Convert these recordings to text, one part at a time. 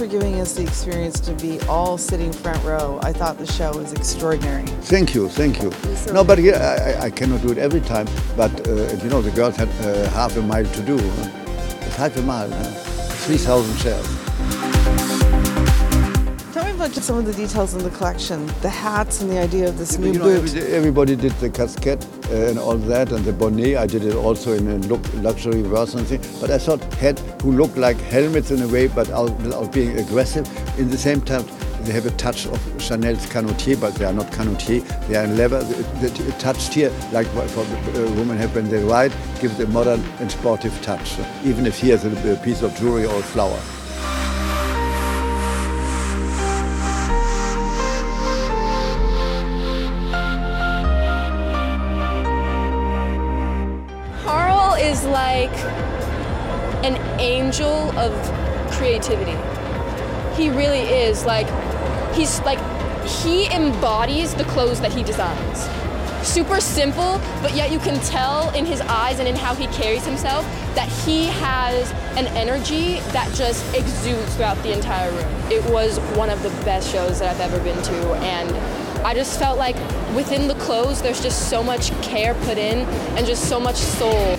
us the experience to be all sitting front row. I thought the show was extraordinary. Thank you, thank you. so No, but yeah, I, I cannot do it every time. But uh, you know, the girls had uh, half a mile to do. Huh? It's half a mile, huh? 3,000 shares. About just some of the details in the collection, the hats and the idea of this new You know, boot. every- everybody did the casquette uh, and all that, and the bonnet. I did it also in a look, luxury version thing. But I thought had who look like helmets in a way, but without being aggressive. In the same time, they have a touch of Chanel's canotier, but they are not canotier. They are in leather. The, the touched here, like what for uh, women have when they ride, gives a modern and sportive touch. Even if here's a, a piece of jewelry or a flower. Is like an angel of creativity. He really is. Like, he's like, he embodies the clothes that he designs. Super simple, but yet you can tell in his eyes and in how he carries himself that he has an energy that just exudes throughout the entire room. It was one of the best shows that I've ever been to, and I just felt like within the clothes, there's just so much care put in and just so much soul.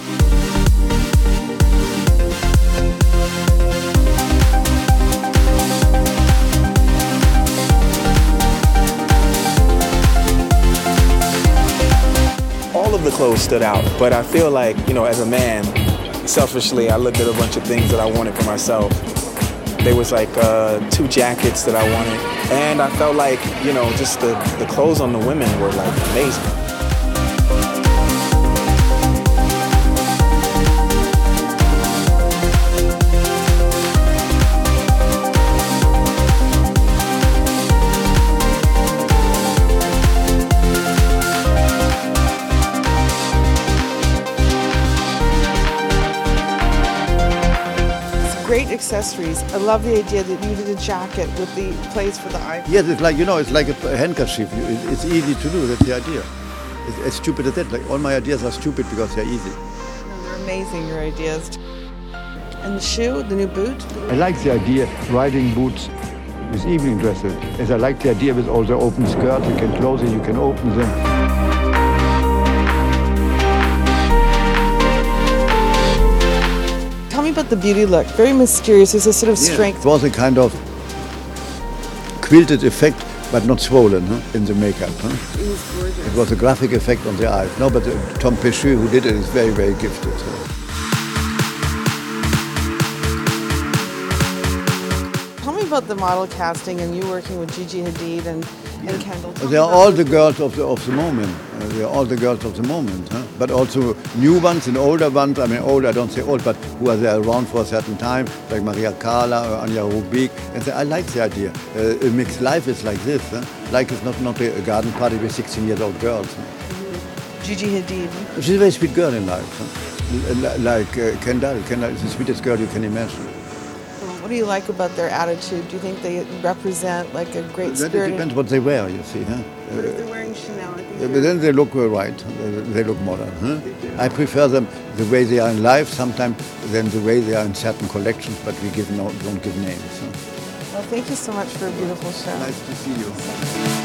Clothes stood out, but I feel like, you know, as a man, selfishly, I looked at a bunch of things that I wanted for myself. There was like uh, two jackets that I wanted, and I felt like, you know, just the, the clothes on the women were like amazing. Great accessories. I love the idea that you did a jacket with the place for the eye. Yes, it's like you know, it's like a handkerchief. It's easy to do. That's the idea. It's as stupid as that. Like all my ideas are stupid because they're easy. No, they're amazing, your ideas. And the shoe, the new boot. I like the idea riding boots with evening dresses. As I like the idea with all the open skirts, you can close it, you can open them. The beauty look. Very mysterious. There's a sort of strength. It was a kind of quilted effect, but not swollen huh, in the makeup. Huh? It was gorgeous. It was a graphic effect on the eyes. No, but uh, Tom Pecheux, who did it, is very, very gifted. huh. Tell me about the model casting and you working with Gigi Hadid and, Tell They are all the- girls of the, of the moment. Uh, they are all the girls of the moment. Huh? But also new ones and older ones. I mean, old, I don't say old, but who are there around for a certain time, like Maria Carla or Anja Rubik. And say, I like the idea. Uh, a mixed life is like this. Huh? Like it's not, not a, garden party with 16 year old girls. Huh? Gigi Hadid. She's a very sweet girl in life. Huh? Like uh, Kendall. Kendall is the sweetest girl you can imagine. What do you like about their attitude? Do you think they represent like a great That spirit? depends what they wear, you see. Huh? But if they're wearing Chanel, I think Yeah, but then they look uh, right. They look modern. Huh? I prefer them the way they are in life sometimes than the way they are in certain collections, but we give no, don't give names. Huh? Well, thank you so much for a beautiful show. Nice to see you.